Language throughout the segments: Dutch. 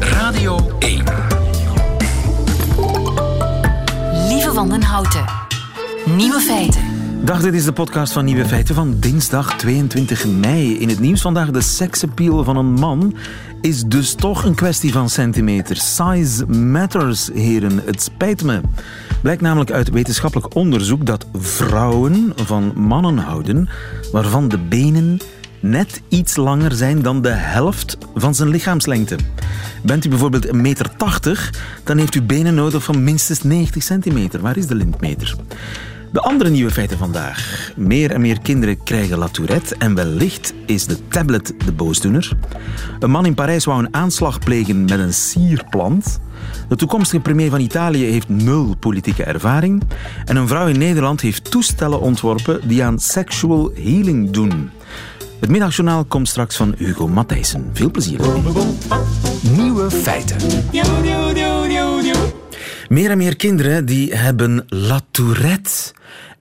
Radio 1. Lieve Wandenhouten. Nieuwe feiten. Dag, dit is de podcast van Nieuwe Feiten van dinsdag 22 mei. In het nieuws vandaag de seksappeal van een man is dus toch een kwestie van centimeters. Size matters, heren. Het spijt me. Blijkt namelijk uit wetenschappelijk onderzoek dat vrouwen van mannen houden waarvan de benen net iets langer zijn dan de helft van zijn lichaamslengte. Bent u bijvoorbeeld 1,80 meter, dan heeft u benen nodig van minstens 90 centimeter. Waar is de lintmeter? De andere nieuwe feiten vandaag. Meer en meer kinderen krijgen la tourette en wellicht is de tablet de boosdoener. Een man in Parijs wou een aanslag plegen met een sierplant. De toekomstige premier van Italië heeft nul politieke ervaring. En een vrouw in Nederland heeft toestellen ontworpen die aan sexual healing doen. Het middagjournaal komt straks van Hugo Matthijssen. Veel plezier. Nieuwe feiten. Meer en meer kinderen die hebben la tourette.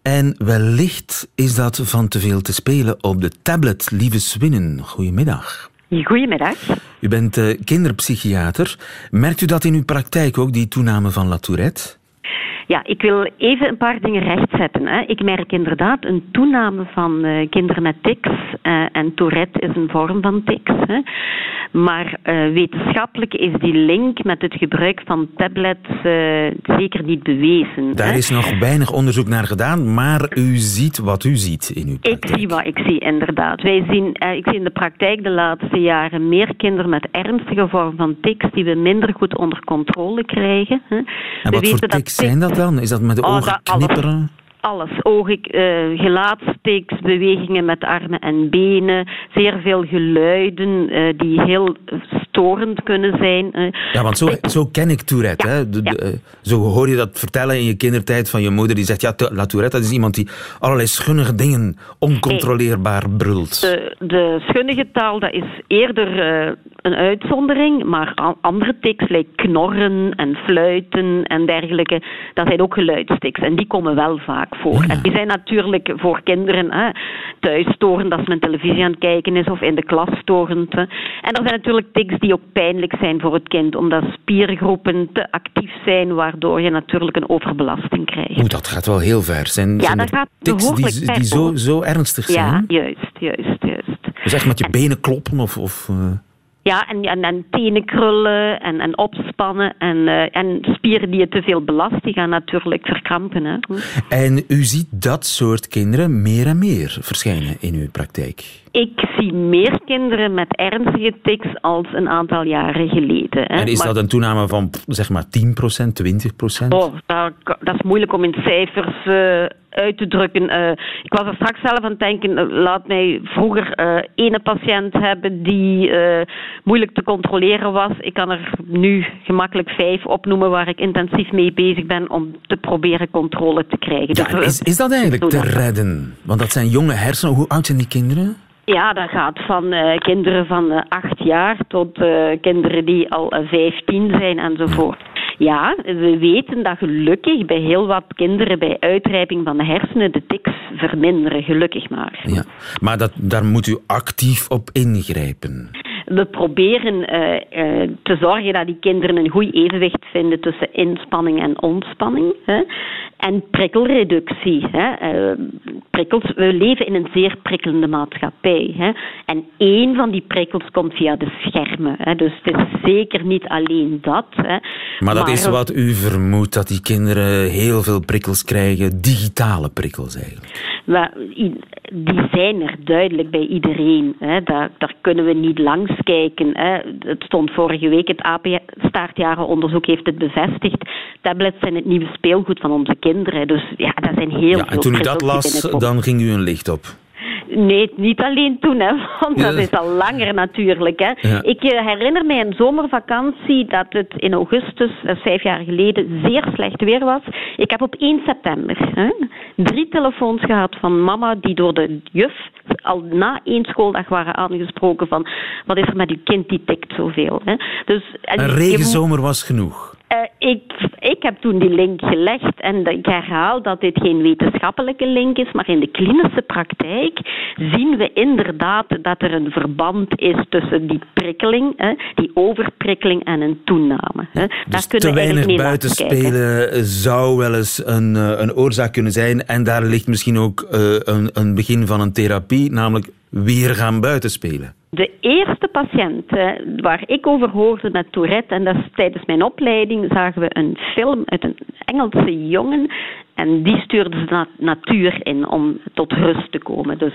En wellicht is dat van te veel te spelen op de tablet. Lieve Swinnen, goedemiddag. Goedemiddag. U bent uh, kinderpsychiater. Merkt u dat in uw praktijk ook, die toename van la tourette? Ja, ik wil even een paar dingen rechtzetten. Hè. Ik merk inderdaad een toename van uh, kinderen met tics. Uh, en Tourette is een vorm van tics. Hè. Maar uh, wetenschappelijk is die link met het gebruik van tablets zeker niet bewezen. Daar hè. is nog weinig onderzoek naar gedaan, maar u ziet wat u ziet in uw praktijk. Ik zie wat ik zie, inderdaad. Wij zien, ik zie in de praktijk de laatste jaren meer kinderen met ernstige vorm van tics die we minder goed onder controle krijgen. Hè. En wat voor tics zijn dat? Dan? Is dat met de Oh, ogen dat- knipperen? Alles. Ogen, uh, met armen en benen, zeer veel geluiden uh, die heel storend kunnen zijn. Uh, Ja, want zo, zo ken ik Tourette. Ja, Hè? De- de- ja. eh, zo hoor je dat vertellen in je kindertijd van je moeder die zegt, ja, la Tourette, dat is iemand die allerlei schunnige dingen oncontroleerbaar brult. de, de schunnige taal dat is eerder eh, een uitzondering, maar andere tics, like knorren en fluiten en dergelijke, dat zijn ook geluidstics. En die komen wel vaak voor. Ja. En die zijn natuurlijk voor kinderen hè, thuis storend als men televisie aan het kijken is of in de klas storend. hè. En er zijn natuurlijk tics die ook pijnlijk zijn voor het kind, omdat spiergroepen te actief zijn, waardoor je natuurlijk een overbelasting krijgt. Oeh, dat gaat wel heel ver. Zijn, Ja, zijn dat gaat tics die, die zo, zo ernstig Ja, zijn? juist, juist, juist. Dus echt met je benen kloppen of... of eh, Ja, en, en, en tenen krullen en, en opspannen en, eh, en spieren die je te veel belast, die gaan natuurlijk verkrampen. Hè. En u ziet dat soort kinderen meer en meer verschijnen in uw praktijk. Ik zie meer kinderen met ernstige tics als een aantal jaren geleden. Hè. En is Maar- dat een toename van zeg maar 10%, 20%? Oh, dat, dat is moeilijk om in cijfers eh, uit te drukken. Eh, ik was er straks zelf aan het denken, eh, laat mij vroeger ene patiënt hebben die moeilijk te controleren was. Ik kan er nu gemakkelijk vijf opnoemen waar ik intensief mee bezig ben om te proberen controle te krijgen. Ja, Dus, is, is dat eigenlijk te redden? Want dat zijn jonge hersenen. Hoe oud zijn die kinderen? Ja, dat gaat van eh, kinderen van eh, acht jaar tot eh, kinderen die al vijftien zijn enzovoort. Ja, we weten dat gelukkig bij heel wat kinderen bij uitrijping van de hersenen de tics verminderen, gelukkig maar. Ja. Maar dat, daar moet u actief op ingrijpen. We proberen te zorgen dat die kinderen een goed evenwicht vinden tussen inspanning en ontspanning. Hè. En prikkelreductie. Hè. Eh, prikkels, we leven in een zeer prikkelende maatschappij. Hè. En één van die prikkels komt via de schermen. Hè. Dus het is zeker niet alleen dat. Hè. Maar dat is wat u vermoedt, dat die kinderen heel veel prikkels krijgen. Digitale prikkels eigenlijk. Die zijn er duidelijk bij iedereen. Hè. Daar, daar kunnen we niet langs kijken. Hè. Het stond vorige week, het AP-staartjarenonderzoek heeft het bevestigd. Tablets zijn het nieuwe speelgoed van onze kinderen. Dus ja, dat zijn heel Ja, veel en toen u dat las, dan ging u een licht op. Nee, niet alleen toen, hè, want dat is al langer natuurlijk. Hè. Ja. Ik eh, herinner mij een zomervakantie dat het in augustus, dat is vijf jaar geleden, zeer slecht weer was. Ik heb op 1 september hè, drie telefoons gehad van mama die door de juf al na één schooldag waren aangesproken van wat is er met uw kind die tikt zoveel. Hè. Dus, en Een regenzomer was genoeg. Uh, ik, ik heb toen die link gelegd en ik herhaal dat dit geen wetenschappelijke link is, maar in de klinische praktijk zien we inderdaad dat er een verband is tussen die prikkeling, hè, die overprikkeling en een toename. Hè. Dus Daar kunnen te weinig buitenspelen zou wel eens een, eh, een oorzaak kunnen zijn en daar ligt misschien ook uh, een, een begin van een therapie, namelijk weer gaan buitenspelen. De eerste patiënt eh, waar ik over hoorde met Tourette, en dat is tijdens mijn opleiding, zagen we een film uit een Engelse jongen en die stuurde ze de natuur in om tot rust te komen. Dus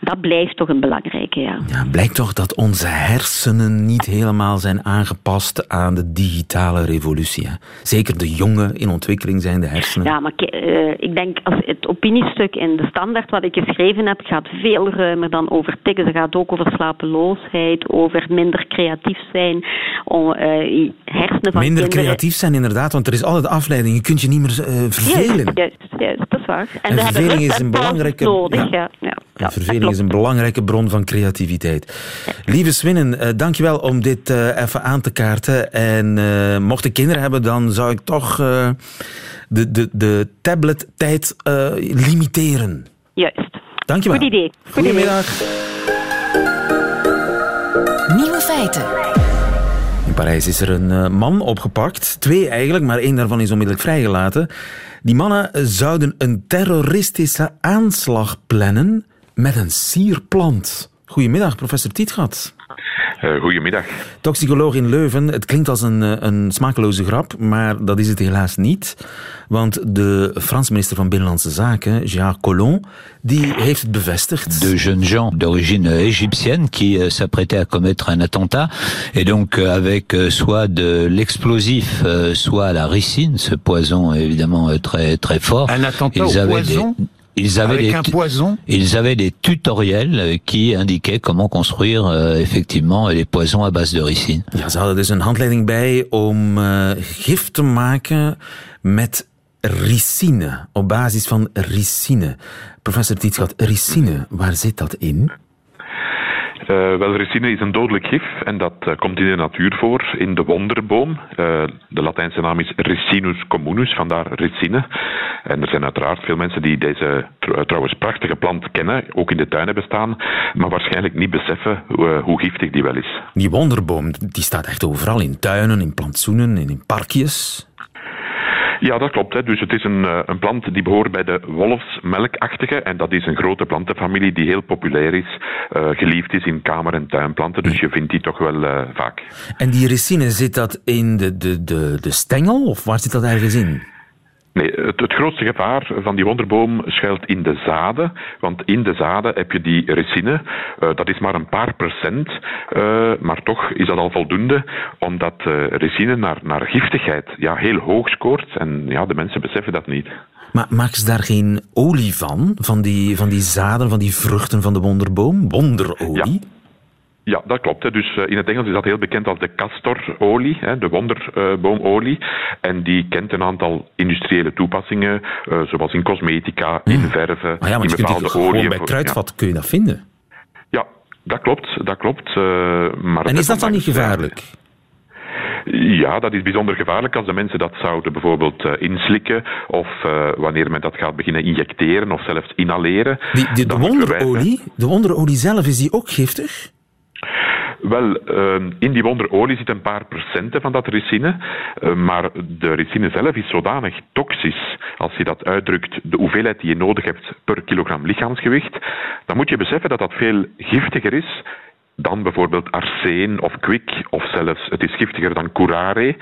dat blijft toch een belangrijke, ja. ja. Blijkt toch dat onze hersenen niet helemaal zijn aangepast aan de digitale revolutie. Hè? Zeker de jonge, in ontwikkeling zijn de hersenen. Ja, maar uh, ik denk als het opiniestuk in de standaard wat ik geschreven heb, gaat veel ruimer dan over tikken. Ze gaat ook over slapeloosheid, over minder creatief zijn, om, uh, hersenen van Minder creatief zijn, inderdaad, want er is altijd afleiding. Je kunt je niet meer uh, vervelen. Juist, juist, dat is waar. En, verveling is een belangrijke... Nodig, ja. ja. ja verveling is een belangrijke bron van creativiteit. Lieve Swinnen, uh, dankjewel om dit uh, even aan te kaarten. En uh, mocht kinderen hebben, dan zou ik toch de, de, de tablet-tijd limiteren. Juist. Dankjewel. Goed idee. Goedemiddag. Nieuwe feiten. In Parijs is er een uh, man opgepakt. Twee eigenlijk, maar één daarvan is onmiddellijk vrijgelaten. Die mannen zouden een terroristische aanslag plannen met een sierplant. Goedemiddag, professor Tietgat. Uh, goedemiddag. Toxicoloog in Leuven. Het klinkt als een, eh, een smakeloze grap, maar dat is het helaas niet. Want de Franse minister van Binnenlandse Zaken, Jacques Collomb, die heeft het bevestigd. De jeunes gens d'origine égyptienne qui euh, s'apprêtaient à commettre un attentat. Et donc euh, avec euh, soit de l'explosif, soit la ricine, ce poison évidemment très, très fort. Un attentat Ils au poison des... Ils avaient Avec des, un poison Ils avaient des tutoriels qui indiquaient comment construire uh, effectivement les poisons à base de ricine. Ja, ze hadden dus een handleiding bij om uh, gif te maken met ricine, op basis van ricine. Professor Tietschat, ricine, waar zit dat in? Uh, wel, ricine is een dodelijk gif en dat uh, komt in de natuur voor, in de wonderboom. Uh, de Latijnse naam is Ricinus communus, vandaar ricine. En er zijn uiteraard veel mensen die deze trouwens prachtige plant kennen, ook in de tuin hebben staan, maar waarschijnlijk niet beseffen hoe giftig die wel is. Die wonderboom, die staat echt overal, in tuinen, in plantsoenen en in parkjes. Ja, dat klopt. Hè. Dus het is een, eh, een plant die behoort bij de wolfsmelkachtige. En dat is een grote plantenfamilie die heel populair is, uh, geliefd is in kamer- en tuinplanten. Dus je vindt die toch wel uh, vaak. En die ricine, zit dat in de, de, de, de stengel of waar zit dat ergens in? Nee, het, het, grootste gevaar van die wonderboom schuilt in de zaden. Want in de zaden heb je die ricine. Uh, dat is maar een paar procent. Uh, maar toch is dat al voldoende, omdat uh, ricine naar, naar giftigheid ja, heel hoog scoort. En ja, de mensen beseffen dat niet. Maar maken ze daar geen olie van? Van die, van die zaden, van die vruchten van de wonderboom? Wonderolie? Ja. Ja, dat klopt. Dus uh, in het Engels is dat heel bekend als de castorolie, de wonderboomolie. en die kent een aantal industriële toepassingen, uh, zoals in cosmetica, in hmm. verven, ja, in bepaalde olie. bij kruidvat ja. kun je dat vinden. Ja, dat klopt. Dat klopt uh, maar en is dat dan niet gevaarlijk? Ja, dat is bijzonder gevaarlijk als de mensen dat zouden bijvoorbeeld inslikken of uh, wanneer men dat gaat beginnen injecteren of zelfs inhaleren. Die, die, de, wonderolie, de wonderolie zelf, is die ook giftig? Wel, uh, in die wonderolie zit een paar procenten van dat ricine, uh, maar de ricine zelf is zodanig toxisch, als je dat uitdrukt, de hoeveelheid die je nodig hebt per kilogram lichaamsgewicht, dan moet je beseffen dat dat veel giftiger is dan bijvoorbeeld arsen of kwik, of zelfs, het is giftiger dan curare.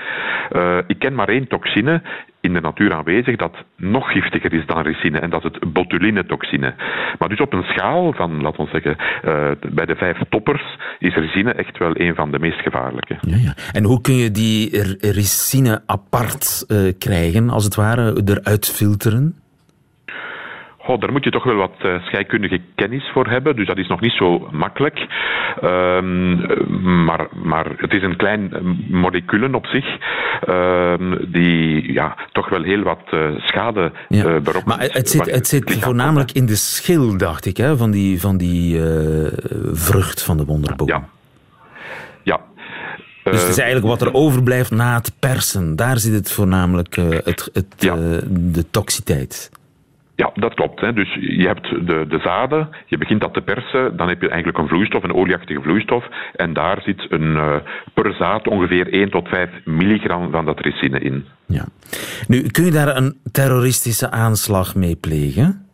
Uh, ik ken maar één toxine in de natuur aanwezig dat nog giftiger is dan ricine, en dat is het botulinetoxine. Maar dus op een schaal van, laten we zeggen, uh, bij de vijf toppers is ricine echt wel een van de meest gevaarlijke. Ja, ja. En hoe kun je die ricine apart uh, krijgen, als het ware, eruit filteren? Oh, daar moet je toch wel wat uh, scheikundige kennis voor hebben, dus dat is nog niet zo makkelijk. Um, maar, maar het is een klein moleculen op zich, um, die ja, toch wel heel wat uh, schade ja. uh, Maar het zit, het zit voornamelijk in de schil, dacht ik, hè, van die, van die vrucht van de wonderboom. Ja. Ja, Dus het is eigenlijk wat er overblijft na het persen. Daar zit het voornamelijk, het, het, de toxiteit. Ja, dat klopt. Hè. Dus je hebt de, de zaden, je begint dat te persen, dan heb je eigenlijk een vloeistof, een olieachtige vloeistof. En daar zit een, uh, per zaad ongeveer 1 tot 5 milligram van dat ricine in. Ja. Nu, kun je daar een terroristische aanslag mee plegen?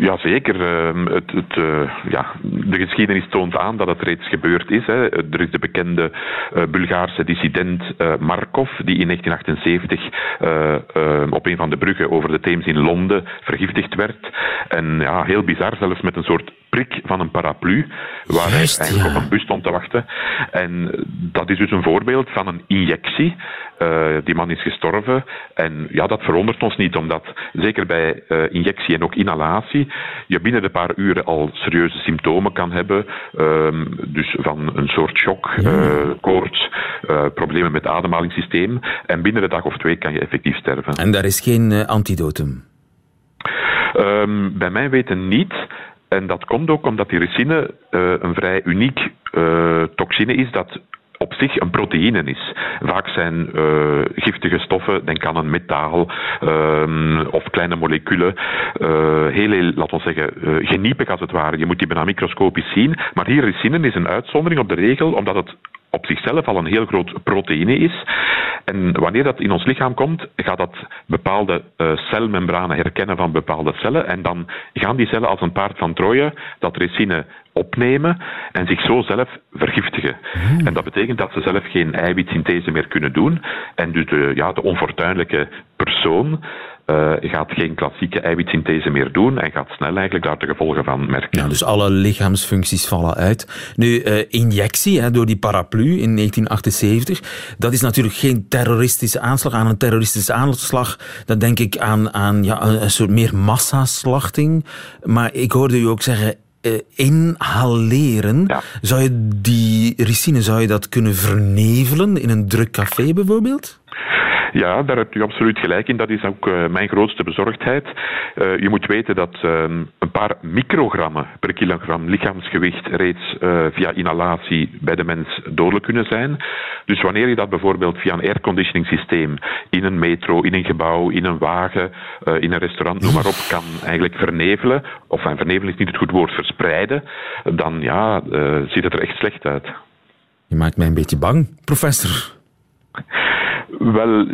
Jazeker. Ehm, het, het, uh, ja, de geschiedenis toont aan dat het reeds gebeurd is. Hè. Er is de bekende uh, Bulgaarse dissident Markov, die in 1978 ehm, op een van de bruggen over de Theems in Londen vergiftigd werd. En ja, heel bizar, zelfs met een soort prik van een paraplu, waar hij eigenlijk op een bus stond te wachten. En dat is dus een voorbeeld van een injectie. Uh, die man is gestorven. En ja, dat verwondert ons niet, omdat zeker bij uh, injectie en ook inhalatie je binnen een paar uren al serieuze symptomen kan hebben. Uh, dus van een soort shock, ja. koorts, problemen met het ademhalingssysteem. En binnen een dag of twee kan je effectief sterven. En daar is geen antidotum? Um, bij mij weten niet. En dat komt ook omdat die ricine een vrij uniek toxine is dat op zich een proteïne is. Vaak zijn uh, giftige stoffen, denk aan een metaal uh, of kleine moleculen, uh, heel, heel, laten we zeggen, geniepig als het ware. Je moet die bijna microscopisch zien. Maar hier ricine is een uitzondering op de regel, omdat het op zichzelf al een heel groot proteïne is. En wanneer dat in ons lichaam komt, gaat dat bepaalde uh, celmembranen herkennen van bepaalde cellen. En dan gaan die cellen als een paard van Troje dat ricine opnemen en zich zo zelf vergiftigen. Hmm. En dat betekent dat ze zelf geen eiwitsynthese meer kunnen doen. En dus de, ja, de onfortuinlijke persoon uh, gaat geen klassieke eiwitsynthese meer doen en gaat snel eigenlijk daar de gevolgen van merken. Ja, dus alle lichaamsfuncties vallen uit. Nu, uh, injectie hè, door die paraplu in 1978, dat is natuurlijk geen terroristische aanslag. Aan een terroristische aanslag, dan denk ik aan, aan ja, een soort meer massaslachting. Maar ik hoorde u ook zeggen, uh, inhaleren. Ja. Zou je die ricine zou je dat kunnen vernevelen in een druk café bijvoorbeeld? Ja, daar hebt u absoluut gelijk in. Dat is ook uh, mijn grootste bezorgdheid. Uh, je moet weten dat uh, een paar microgrammen per kilogram lichaamsgewicht reeds via inhalatie bij de mens dodelijk kunnen zijn. Dus wanneer je dat bijvoorbeeld via een airconditioning systeem in een metro, in een gebouw, in een wagen, in een restaurant, noem maar op, kan eigenlijk vernevelen, of en vernevelen is niet het goed woord, verspreiden, dan ja, ziet het er echt slecht uit. Je maakt mij een beetje bang, professor. Wel,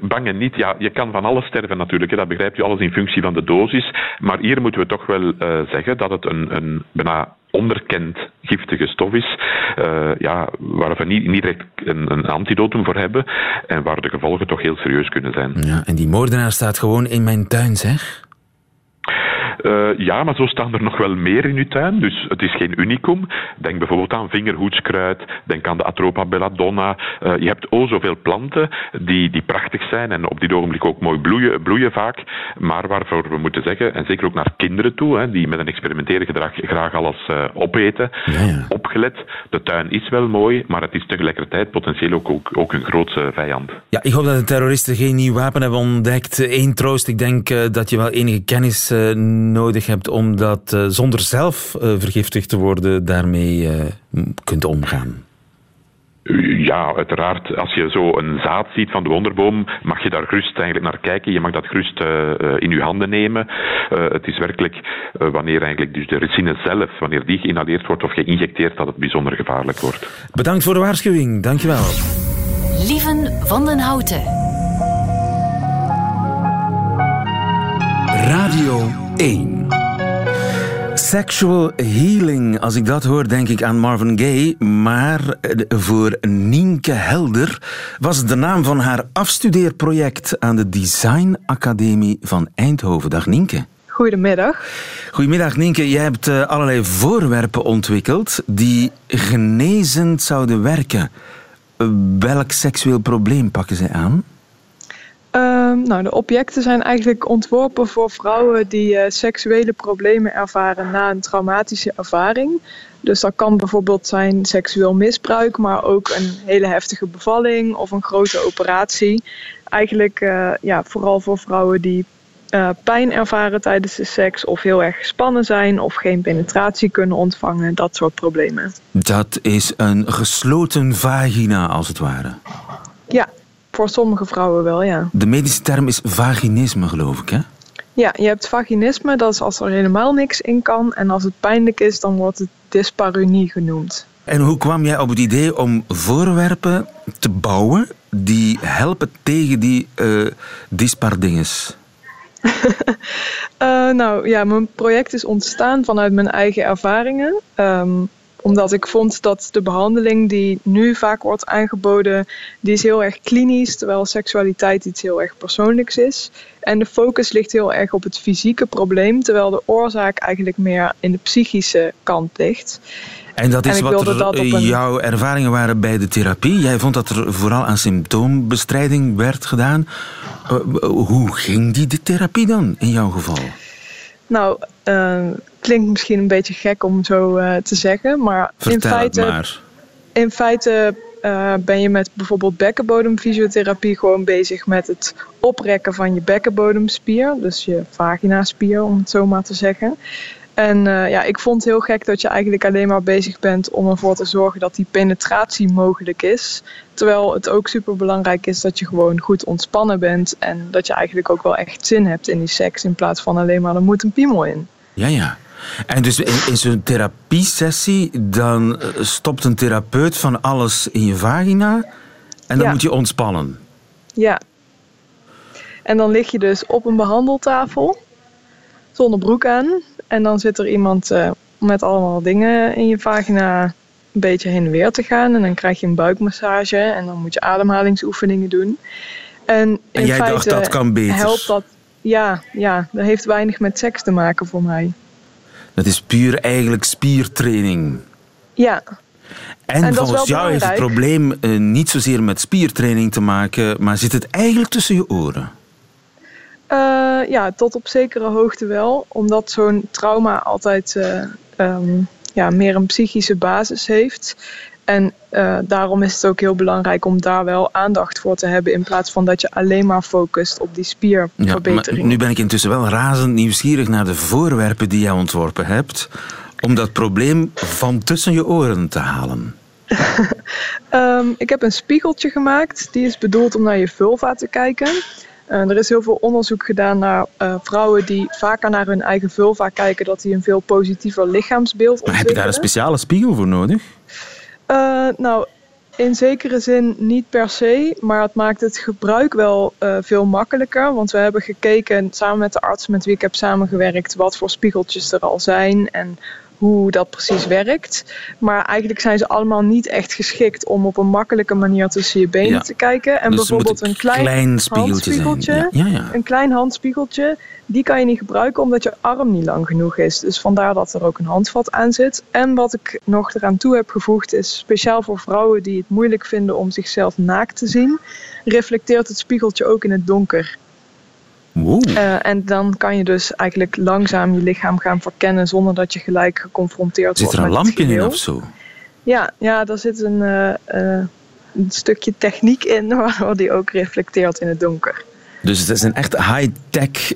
bang en niet. Ja, je kan van alles sterven natuurlijk. Hè. Dat begrijpt u alles in functie van de dosis. Maar hier moeten we toch wel uh, zeggen dat het een, een bijna onderkend giftige stof is, uh, ja, waar we niet, niet direct een, een, antidotum voor hebben en waar de gevolgen toch heel serieus kunnen zijn. Ja, en die moordenaar staat gewoon in mijn tuin, zeg? Uh, ja, maar zo staan er nog wel meer in uw tuin. Dus het is geen unicum. Denk bijvoorbeeld aan vingerhoedskruid. Denk aan de Atropa belladonna. Uh, je hebt o zoveel planten die, die prachtig zijn en op dit ogenblik ook mooi bloeien, bloeien vaak. Maar waarvoor we moeten zeggen, en zeker ook naar kinderen toe, hè, die met een experimenteren gedrag graag alles uh, opeten. Ja, ja. Opgelet, de tuin is wel mooi, maar het is tegelijkertijd potentieel ook, ook, ook een grootse vijand. Ja, ik hoop dat de terroristen geen nieuw wapen hebben ontdekt. Eén troost, ik denk dat je wel enige kennis nodig hebt om dat uh, zonder zelf uh, vergiftigd te worden daarmee uh, kunt omgaan? Ja, uiteraard. Als je zo een zaad ziet van de wonderboom, mag je daar gerust eigenlijk naar kijken. Je mag dat gerust uh, in je handen nemen. Uh, het is werkelijk uh, wanneer eigenlijk dus de ricine zelf, wanneer die geïnhaleerd wordt of geïnjecteerd, dat het bijzonder gevaarlijk wordt. Bedankt voor de waarschuwing. Dankjewel. Lieven van den Houten. Radio 1. Sexual healing, als ik dat hoor, denk ik aan Marvin Gaye. Maar voor Nienke Helder was de naam van haar afstudeerproject aan de Design Academie van Eindhoven. Dag Nienke. Goedemiddag. Goedemiddag Nienke. Jij hebt uh, allerlei voorwerpen ontwikkeld die genezend zouden werken. Welk seksueel probleem pakken zij aan? Uh, nou, de objecten zijn eigenlijk ontworpen voor vrouwen die uh, seksuele problemen ervaren na een traumatische ervaring. Dus dat kan bijvoorbeeld zijn seksueel misbruik, maar ook een hele heftige bevalling of een grote operatie. Eigenlijk uh, ja, vooral voor vrouwen die uh, pijn ervaren tijdens de seks, of heel erg gespannen zijn, of geen penetratie kunnen ontvangen, dat soort problemen. Dat is een gesloten vagina, als het ware. Ja, voor sommige vrouwen wel, ja. De medische term is vaginisme, geloof ik, hè? Ja, je hebt vaginisme, dat is als er helemaal niks in kan. En als het pijnlijk is, dan wordt het dyspareunie genoemd. En hoe kwam jij op het idee om voorwerpen te bouwen die helpen tegen die uh, dispardinges? uh, nou ja, mijn project is ontstaan vanuit mijn eigen ervaringen. Um, omdat ik vond dat de behandeling die nu vaak wordt aangeboden, die is heel erg klinisch, terwijl seksualiteit iets heel erg persoonlijks is. En de focus ligt heel erg op het fysieke probleem, terwijl de oorzaak eigenlijk meer in de psychische kant ligt. En dat is wat er, jouw ervaringen waren bij de therapie. Jij vond dat er vooral aan symptoombestrijding werd gedaan. Eh, hoe ging die de therapie dan in jouw geval? Nou, uh, klinkt misschien een beetje gek om zo uh, te zeggen, maar Vertel in feite, maar. In feite uh, ben je met bijvoorbeeld bekkenbodemfysiotherapie gewoon bezig met het oprekken van je bekkenbodemspier, dus je vaginaspier om het zo maar te zeggen. En uh, ja, ik vond het heel gek dat je eigenlijk alleen maar bezig bent om ervoor te zorgen dat die penetratie mogelijk is. Terwijl het ook super belangrijk is dat je gewoon goed ontspannen bent. En dat je eigenlijk ook wel echt zin hebt in die seks. In plaats van alleen maar er moet een piemel in. Ja, ja. En dus in, in zo'n therapiesessie, dan eh, stopt een therapeut van alles in je vagina. En dan moet je ontspannen. Ja. En dan lig je dus op een behandeltafel. Zonder broek aan. En dan zit er iemand uh, met allemaal dingen in je vagina een beetje heen en weer te gaan. En dan krijg je een buikmassage en dan moet je ademhalingsoefeningen doen. En, in en jij feite dacht dat kan beter? Helpt dat, ja, ja, dat heeft weinig met seks te maken voor mij. Dat is puur eigenlijk spiertraining. Ja. En, en volgens jou heeft het probleem uh, niet zozeer met spiertraining te maken, maar zit het eigenlijk tussen je oren? Uh, ja, tot op zekere hoogte wel. Omdat zo'n trauma altijd uh, um, ja, meer een psychische basis heeft. En uh, daarom is het ook heel belangrijk om daar wel aandacht voor te hebben. In plaats van dat je alleen maar focust op die spierverbetering. Ja, nu ben ik intussen wel razend nieuwsgierig naar de voorwerpen die jij ontworpen hebt. Om dat probleem van tussen je oren te halen. um, ik heb een spiegeltje gemaakt. Die is bedoeld om naar je vulva te kijken. Uh, er is heel veel onderzoek gedaan naar uh, vrouwen die vaker naar hun eigen vulva kijken, dat die een veel positiever lichaamsbeeld Maar heb je daar een speciale spiegel voor nodig? Uh, nou, in zekere zin niet per se, maar het maakt het gebruik wel veel makkelijker. Want we hebben gekeken samen met de arts met wie ik heb samengewerkt wat voor spiegeltjes er al zijn en hoe dat precies werkt. Maar eigenlijk zijn ze allemaal niet echt geschikt om op een makkelijke manier tussen je benen te kijken. En dus bijvoorbeeld een klein, klein handspiegeltje, ja. Ja, een klein handspiegeltje, die kan je niet gebruiken omdat je arm niet lang genoeg is. Dus vandaar dat er ook een handvat aan zit. En wat ik nog eraan toe heb gevoegd is speciaal voor vrouwen die het moeilijk vinden om zichzelf naakt te zien, reflecteert het spiegeltje ook in het donker. Uh, en dan kan je dus eigenlijk langzaam je lichaam gaan verkennen zonder dat je gelijk geconfronteerd wordt. Zit er een lampje in of zo? Ja, ja daar zit een, uh, uh, een stukje techniek in waardoor die ook reflecteert in het donker. Dus het is een echt high-tech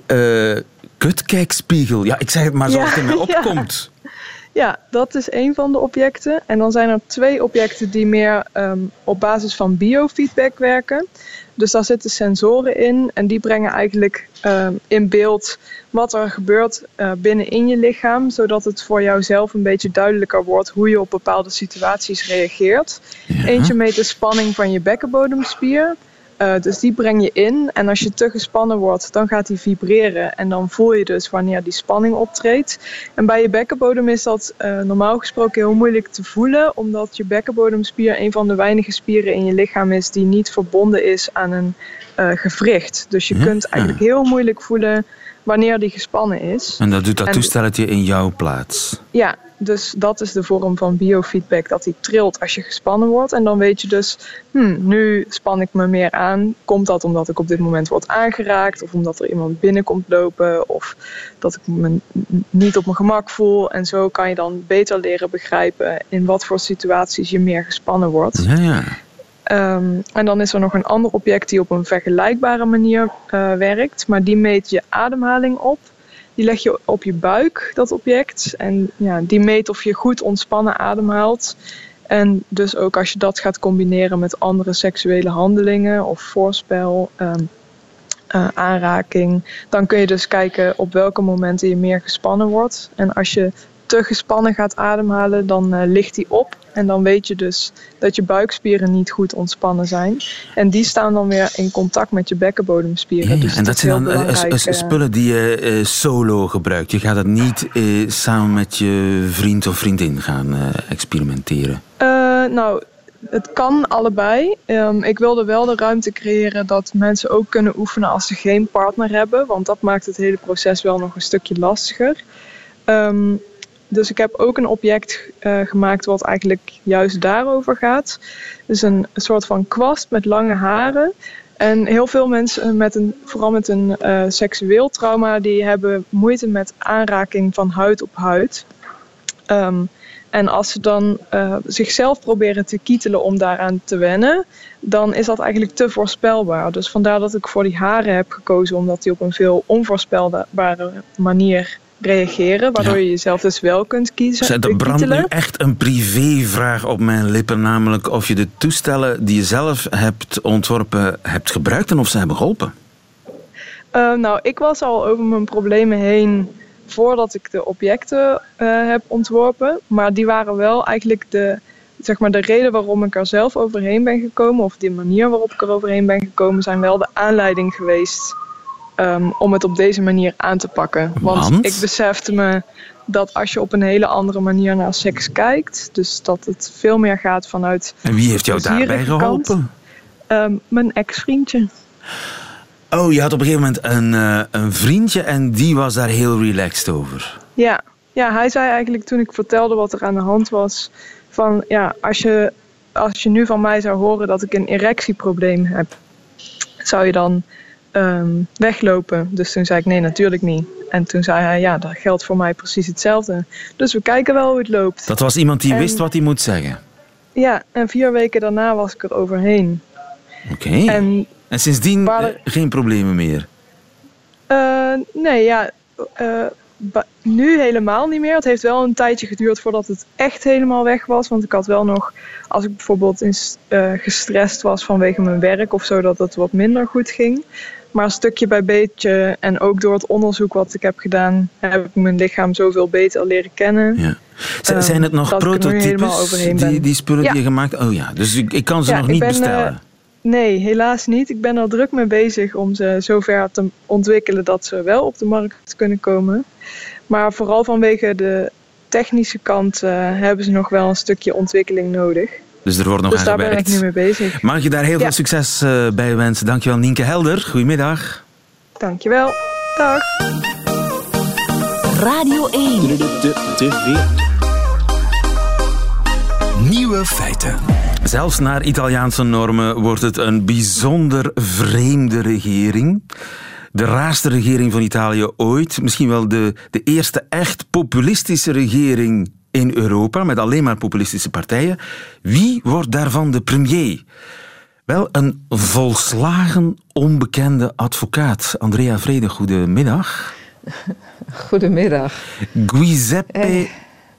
kutkijkspiegel. Ja, ik zeg het maar zoals ja, het in me opkomt. Ja. ja. dat is een van de objecten. En dan zijn er twee objecten die meer um, op basis van biofeedback werken. Dus daar zitten sensoren in en die brengen eigenlijk uh, in beeld wat er gebeurt uh, binnenin je lichaam, zodat het voor jouzelf een beetje duidelijker wordt hoe je op bepaalde situaties reageert. Ja. Eentje meet de spanning van je bekkenbodemspier. Uh, dus die breng je in en als je te gespannen wordt, dan gaat die vibreren en dan voel je dus wanneer die spanning optreedt. En bij je bekkenbodem is dat uh, normaal gesproken heel moeilijk te voelen, omdat je bekkenbodemspier een van de weinige spieren in je lichaam is die niet verbonden is aan een uh, gewricht. Dus je kunt eigenlijk heel moeilijk voelen wanneer die gespannen is. En dat doet dat en, toestelletje in jouw plaats? Ja, dus dat is de vorm van biofeedback, dat die trilt als je gespannen wordt. En dan weet je dus, hmm, nu span ik me meer aan. Komt dat omdat ik op dit moment word aangeraakt? Of omdat er iemand binnenkomt lopen? Of dat ik me niet op mijn gemak voel? En zo kan je dan beter leren begrijpen in wat voor situaties je meer gespannen wordt. Ja, ja. Ehm, en dan is er nog een ander object die op een vergelijkbare manier uh, werkt, maar die meet je ademhaling op. Die leg je op je buik, dat object. En ja, die meet of je goed ontspannen ademhaalt. En dus ook als je dat gaat combineren met andere seksuele handelingen of voorspel, um, uh, aanraking, dan kun je dus kijken op welke momenten je meer gespannen wordt. En als je te gespannen gaat ademhalen, dan uh, ligt die op. En dan weet je dus dat je buikspieren niet goed ontspannen zijn. En die staan dan weer in contact met je bekkenbodemspieren. Ja, dus en dat zijn dan uh, spullen die je solo gebruikt. Je gaat het niet samen met je vriend of vriendin gaan experimenteren. nou, het kan allebei. Um, ik wilde wel de ruimte creëren dat mensen ook kunnen oefenen als ze geen partner hebben. Want dat maakt het hele proces wel nog een stukje lastiger. Um, dus ik heb ook een object uh, gemaakt wat eigenlijk juist daarover gaat. Dus een, soort van kwast met lange haren. En heel veel mensen, met een, vooral met een uh, seksueel trauma, die hebben moeite met aanraking van huid op huid. Um, en als ze dan zichzelf proberen te kietelen om daaraan te wennen, dan is dat eigenlijk te voorspelbaar. Dus vandaar dat ik voor die haren heb gekozen, omdat die op een veel onvoorspelbare manier reageren, waardoor je jezelf dus wel kunt kiezen. Er brandt nu echt een privévraag op mijn lippen, namelijk of je de toestellen die je zelf hebt ontworpen hebt gebruikt en of ze hebben geholpen. Uh, nou, ik was al over mijn problemen heen voordat ik de objecten uh, heb ontworpen. Maar die waren wel eigenlijk de, zeg maar, de reden waarom ik er zelf overheen ben gekomen. Of de manier waarop ik er overheen ben gekomen, zijn wel de aanleiding geweest um, om het op deze manier aan te pakken. Want, Want ik besefte me dat als je op een hele andere manier naar seks kijkt, dus dat het veel meer gaat vanuit. En wie heeft jou daarbij geholpen? um, mijn ex-vriendje. Oh, je had op een gegeven moment een, uh, een vriendje en die was daar heel relaxed over. Ja. ja, hij zei eigenlijk toen ik vertelde wat er aan de hand was: van ja, als je, als je nu van mij zou horen dat ik een erectieprobleem heb, zou je dan um, weglopen? Dus toen zei ik nee, natuurlijk niet. En toen zei hij ja, dat geldt voor mij precies hetzelfde. Dus we kijken wel hoe het loopt. Dat was iemand die en, wist wat hij moet zeggen. Ja, en vier weken daarna was ik er overheen. Oké. Okay. En en sindsdien er... geen problemen meer? Uh, nee, ja. Uh, nu helemaal niet meer. Het heeft wel een tijdje geduurd voordat het echt helemaal weg was. Want ik had wel nog, als ik bijvoorbeeld in, uh, gestrest was vanwege mijn werk of zo, dat het wat minder goed ging. Maar stukje bij beetje en ook door het onderzoek wat ik heb gedaan, heb ik mijn lichaam zoveel beter leren kennen. Ja. Z zijn het nog prototypes, die, die spullen ja. die je gemaakt Oh ja, dus ik, ik kan ze ja, nog niet ben, bestellen. Nee, helaas niet. Ik ben er druk mee bezig om ze zover te ontwikkelen dat ze wel op de markt kunnen komen. Maar vooral vanwege de technische kant uh, hebben ze nog wel een stukje ontwikkeling nodig. Dus er wordt nog dus aan daar gewerkt. ben ik nu mee bezig. Mag je daar heel ja. veel succes uh, bij wensen. Dankjewel Nienke Helder. Goedemiddag. Dankjewel. Dag. Radio 1. Nieuwe feiten. Zelfs naar Italiaanse normen wordt het een bijzonder vreemde regering. De raarste regering van Italië ooit. Misschien wel de, de eerste echt populistische regering in Europa, met alleen maar populistische partijen. Wie wordt daarvan de premier? Wel, een volslagen onbekende advocaat. Andrea Vrede, goedemiddag. Goedemiddag. Giuseppe eh.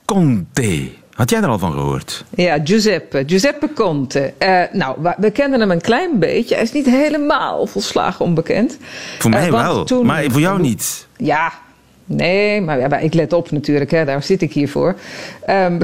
Conte. Had jij er al van gehoord? Ja, Giuseppe. Giuseppe Conte. Uh, nou, we kennen hem een klein beetje. Hij is niet helemaal volslagen onbekend. Voor mij uh, wel, toen, maar voor jou niet. Ja, nee, maar ja, ik let op natuurlijk. Hè, daar zit ik hier voor. Um,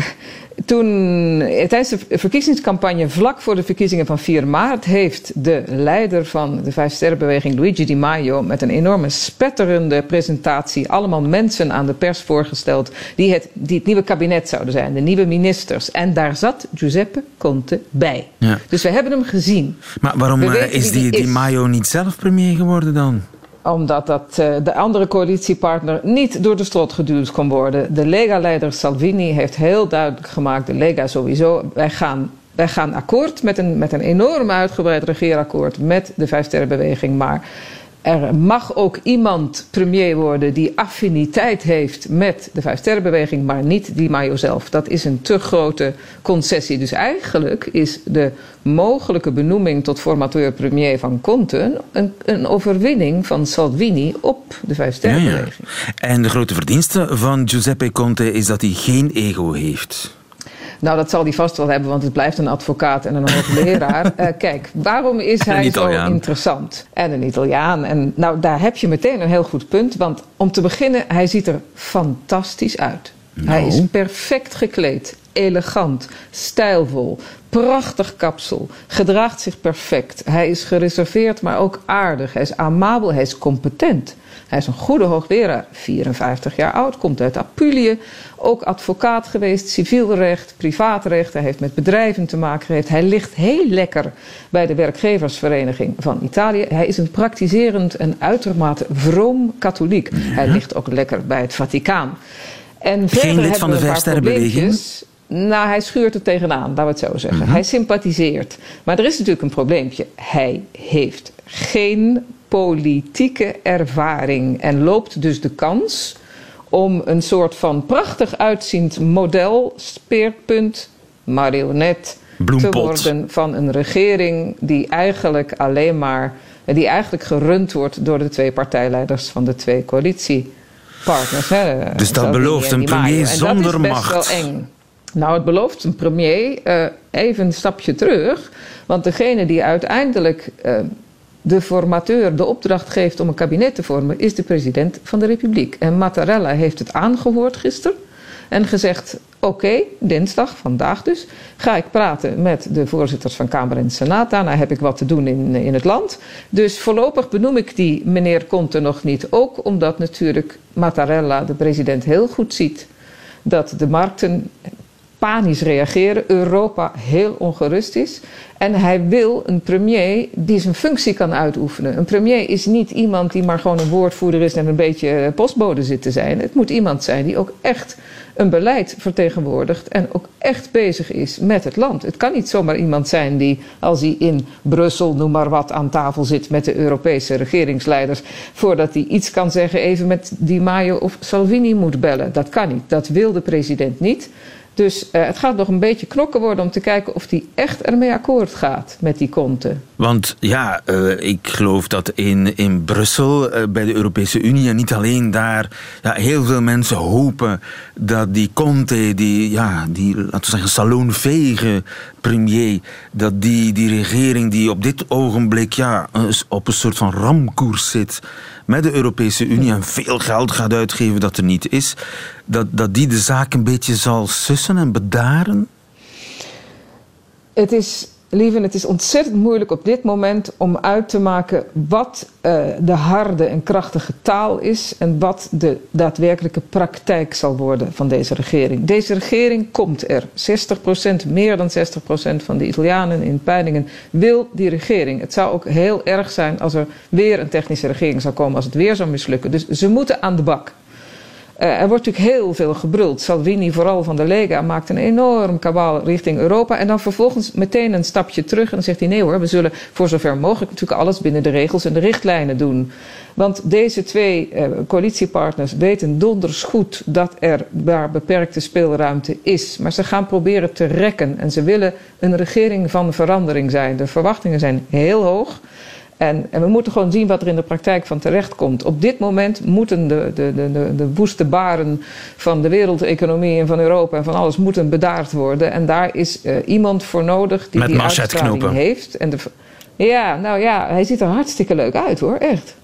toen, tijdens de verkiezingscampagne vlak voor de verkiezingen van 4 maart, heeft de leider van de Vijf Sterrenbeweging, Luigi Di Maio, met een enorme spetterende presentatie allemaal mensen aan de pers voorgesteld die het, die het nieuwe kabinet zouden zijn, de nieuwe ministers. En daar zat Giuseppe Conte bij. Ja. Dus we hebben hem gezien. Maar waarom eh, is die, Di Maio niet zelf premier geworden dan? Omdat dat, uh, de andere coalitiepartner niet door de strot geduwd kon worden. De Lega-leider Salvini heeft heel duidelijk gemaakt, de Lega sowieso, wij gaan, wij gaan akkoord met een, met een enorm uitgebreid regeerakkoord met de Vijfsterrenbeweging. Maar er mag ook iemand premier worden die affiniteit heeft met de Vijfsterrenbeweging, maar niet Di Maio zelf. Dat is een te grote concessie. Dus eigenlijk is de mogelijke benoeming tot formateur-premier van Conte een, een, overwinning van Salvini op de Vijfsterrenbeweging. Ja, ja. En de grote verdienste van Giuseppe Conte is dat hij geen ego heeft. Nou, dat zal hij vast wel hebben, want het blijft een advocaat en een hoogleraar. uh, kijk, waarom is hij zo interessant? En een Italiaan. En nou, daar heb je meteen een heel goed punt. Want om te beginnen, hij ziet er fantastisch uit. Hij is nou. perfect gekleed, elegant, stijlvol, prachtig kapsel, gedraagt zich perfect. Hij is gereserveerd, maar ook aardig. Hij is amabel, hij is competent. Hij is een goede hoogleraar, 54 jaar oud, komt uit Apulië. Ook advocaat geweest, civielrecht, privaatrecht. Hij heeft met bedrijven te maken gehad. Hij ligt heel lekker bij de werkgeversvereniging van Italië. Hij is een praktiserend en uitermate vroom katholiek. Hij ligt ook lekker bij het Vaticaan. En Geen lid van de Vijfsterrenbeweging? Nou, hij schuurt er tegenaan, laten we het zo zeggen. Mhm. Hij sympathiseert. Maar er is natuurlijk een probleempje. Hij heeft geen politieke ervaring en loopt dus de kans om een soort van prachtig uitziend model, speerpunt, marionet te worden van een regering die eigenlijk alleen maar, die eigenlijk gerund wordt door de twee partijleiders van de twee coalitiepartners. Hè, dus dat belooft een premier zonder macht. dat is best wel eng. Nou, het belooft een premier uh, even een stapje terug. Want degene die uiteindelijk uh, de formateur de opdracht geeft om een kabinet te vormen, is de president van de Republiek. En Mattarella heeft het aangehoord gisteren en gezegd: Oké, dinsdag, vandaag dus, ga ik praten met de voorzitters van Kamer en Senaat. Daarna heb ik wat te doen in, in het land. Dus voorlopig benoem ik die meneer Conte nog niet. Ook omdat natuurlijk Mattarella, de president, heel goed ziet dat de markten panisch reageren, Europa heel ongerust is. En hij wil een premier die zijn functie kan uitoefenen. Een premier is niet iemand die maar gewoon een woordvoerder is en een beetje postbode zit te zijn. Het moet iemand zijn die ook echt een beleid vertegenwoordigt en ook echt bezig is met het land. Het kan niet zomaar iemand zijn die, als hij in Brussel, noem maar wat, aan tafel zit met de Europese regeringsleiders, voordat hij iets kan zeggen, even met Di Maio of Salvini moet bellen. Dat kan niet. Dat wil de president niet. Dus uh, het gaat nog een beetje knokken worden om te kijken of hij echt ermee akkoord gaat met die konten. Want ja, uh, ik geloof dat in, in Brussel, uh, bij de Europese Unie en niet alleen daar, ja, heel veel mensen hopen dat die Conte, die, ja, die laten we zeggen, salonvege premier, dat die, die regering die op dit ogenblik ja, op een soort van ramkoers zit met de Europese Unie en veel geld gaat uitgeven dat er niet is, dat, dat die de zaak een beetje zal sussen en bedaren? Het is Lieve, het is ontzettend moeilijk op dit moment om uit te maken wat uh, de harde en krachtige taal is en wat de daadwerkelijke praktijk zal worden van deze regering. Deze regering komt er. 60%, meer dan 60% van de Italianen in peilingen wil die regering. Het zou ook heel erg zijn als er weer een technische regering zou komen, als het weer zou mislukken. Dus ze moeten aan de bak. Uh, er wordt natuurlijk heel veel gebruld. Salvini, vooral van de Lega, maakt een enorm kabaal richting Europa. En dan vervolgens meteen een stapje terug. En dan zegt hij: nee hoor, we zullen voor zover mogelijk natuurlijk alles binnen de regels en de richtlijnen doen. Want deze twee uh, coalitiepartners weten donders goed dat er daar beperkte speelruimte is. Maar ze gaan proberen te rekken. En ze willen een regering van verandering zijn. De verwachtingen zijn heel hoog. En, en, we moeten gewoon zien wat er in de praktijk van terecht komt. Op dit moment moeten de, de, de, de, woeste baren van de wereldeconomie en van Europa en van alles moeten bedaard worden. En daar is uh, iemand voor nodig die Met die uitstraling heeft. En de, ja, nou ja, hij ziet er hartstikke leuk uit hoor, echt.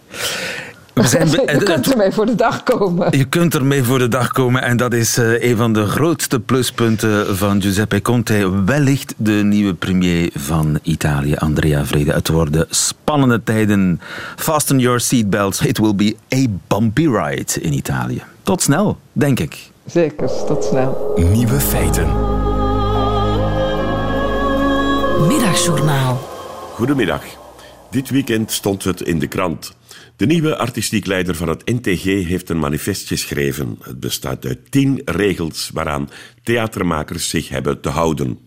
We zijn, je kunt ermee voor de dag komen. Je kunt ermee voor de dag komen en dat is uh, een van de grootste pluspunten van Giuseppe Conte. Wellicht de nieuwe premier van Italië, Andrea Vrede. Het worden spannende tijden. Fasten your seatbelts. It will be a bumpy ride in Italië. Tot snel, denk ik. Zeker, tot snel. Nieuwe feiten. Middagjournaal. Goedemiddag. Dit weekend stond het in de krant. De nieuwe artistiek leider van het NTG heeft een manifest geschreven. Het bestaat uit tien regels waaraan theatermakers zich hebben te houden.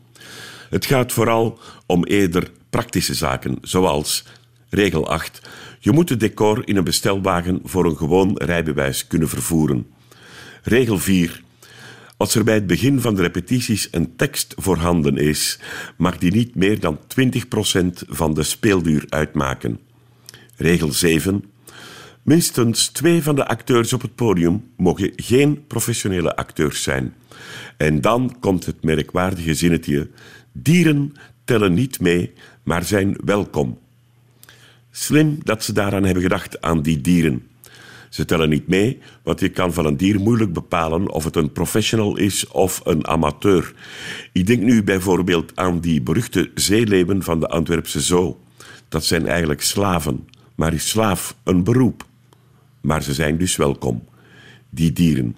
Het gaat vooral om eerder praktische zaken, zoals regel 8. Je moet het decor in een bestelwagen voor een gewoon rijbewijs kunnen vervoeren. Regel 4. Als er bij het begin van de repetities een tekst voorhanden is, mag die niet meer dan 20% van de speelduur uitmaken. Regel 7. Minstens twee van de acteurs op het podium mogen geen professionele acteurs zijn. En dan komt het merkwaardige zinnetje: dieren tellen niet mee, maar zijn welkom. Slim dat ze daaraan hebben gedacht, aan die dieren. Ze tellen niet mee, want je kan van een dier moeilijk bepalen of het een professional is of een amateur. Ik denk nu bijvoorbeeld aan die beruchte zeeleeuwen van de Antwerpse Zoo. Dat zijn eigenlijk slaven, maar is slaaf een beroep? Maar ze zijn dus welkom, die dieren.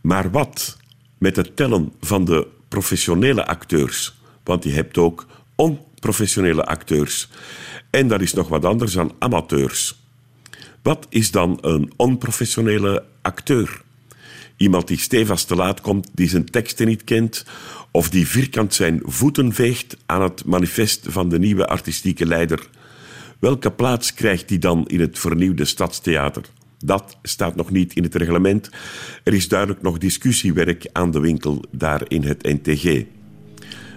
Maar wat met het tellen van de professionele acteurs? Want je hebt ook onprofessionele acteurs. En dat is nog wat anders dan amateurs. Wat is dan een onprofessionele acteur? Iemand die stevast te laat komt, die zijn teksten niet kent, of die vierkant zijn voeten veegt aan het manifest van de nieuwe artistieke leider. Welke plaats krijgt die dan in het vernieuwde stadstheater? Dat staat nog niet in het reglement. Er is duidelijk nog discussiewerk aan de winkel daar in het NTG.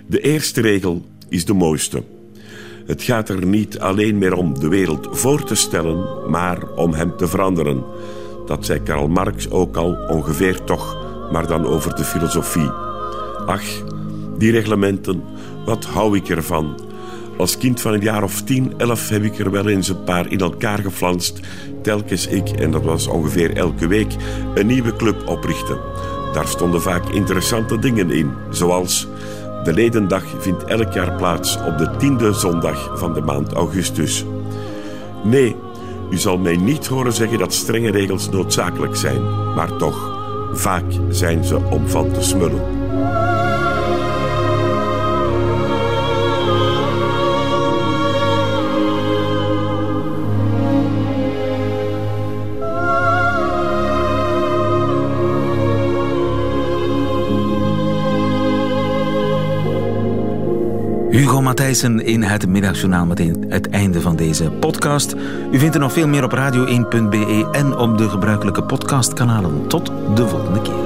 De eerste regel is de mooiste. Het gaat er niet alleen meer om de wereld voor te stellen, maar om hem te veranderen. Dat zei Karl Marx ook al ongeveer toch, maar dan over de filosofie. Ach, die reglementen, wat hou ik ervan? Als kind van een jaar of tien, elf heb ik er wel eens een paar in elkaar geflanst. Telkens ik, en dat was ongeveer elke week, een nieuwe club oprichten. Daar stonden vaak interessante dingen in, zoals de Ledendag vindt elk jaar plaats op de tiende zondag van de maand augustus. Nee, u zal mij niet horen zeggen dat strenge regels noodzakelijk zijn, maar toch, vaak zijn ze om van te smullen. Hugo Matthijssen in het Middagjournaal meteen het einde van deze podcast. U vindt er nog veel meer op radio1.be en op de gebruikelijke podcastkanalen. Tot de volgende keer.